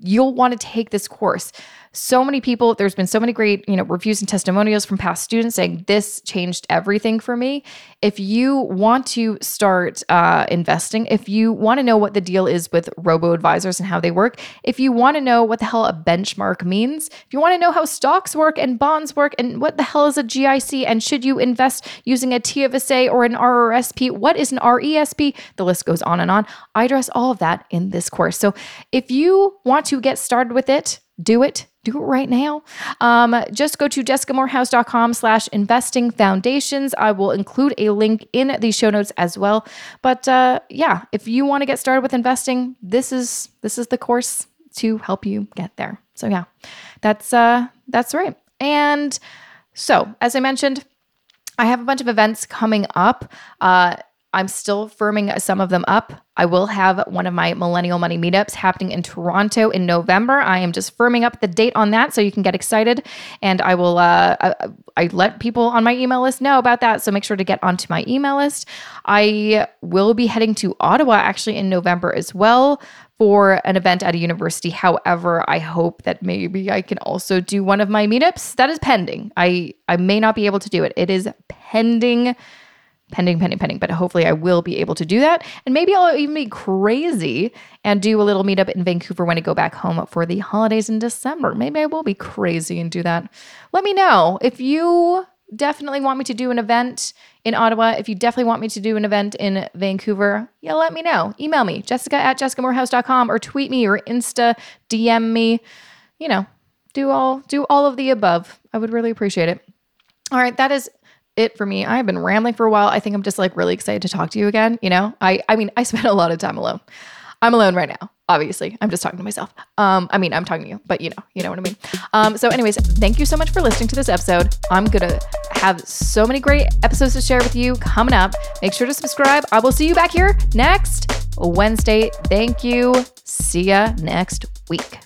you'll want to take this course so many people there's been so many great you know reviews and testimonials from past students saying this changed everything for me. If you want to start uh, investing if you want to know what the deal is with robo advisors and how they work if you want to know what the hell a benchmark means if you want to know how stocks work and bonds work and what the hell is a gic and should you invest using a tfsa or an rrsp what is an resp the list goes on and on. I address all of that in this course. So if you want to get started with it do it do it right now. Um, just go to jessicamoorhouse.com slash investing foundations. I will include a link in the show notes as well. But uh, yeah, if you want to get started with investing, this is this is the course to help you get there. So yeah, that's uh, that's right. And so as I mentioned, I have a bunch of events coming up. Uh, I'm still firming some of them up. I will have one of my Millennial Money meetups happening in Toronto in November. I am just firming up the date on that so you can get excited. And I will, uh, I, I let people on my email list know about that. So make sure to get onto my email list. I will be heading to Ottawa actually in November as well for an event at a university. However, I hope that maybe I can also do one of my meetups. That is pending. I I may not be able to do it. It is pending pending, pending, pending. But hopefully, I will be able to do that. And maybe I'll even be crazy and do a little meetup in Vancouver when I go back home for the holidays in December. Maybe I will be crazy and do that. Let me know if you definitely want me to do an event in Ottawa. If you definitely want me to do an event in Vancouver, yeah, let me know. Email me, jessica at jessicamoorhouse.com, or tweet me or Insta DM me. You know, do all do all of the above. I would really appreciate it. All right, that is it for me. I've been rambling for a while. I think I'm just like really excited to talk to you again. You know, I I mean, I spent a lot of time alone. I'm alone right now. Obviously, I'm just talking to myself. Um, I mean, I'm talking to you, but you know, you know what I mean. Um, so, anyways, thank you so much for listening to this episode. I'm gonna have so many great episodes to share with you coming up. Make sure to subscribe. I will see you back here next Wednesday. Thank you. See ya next week.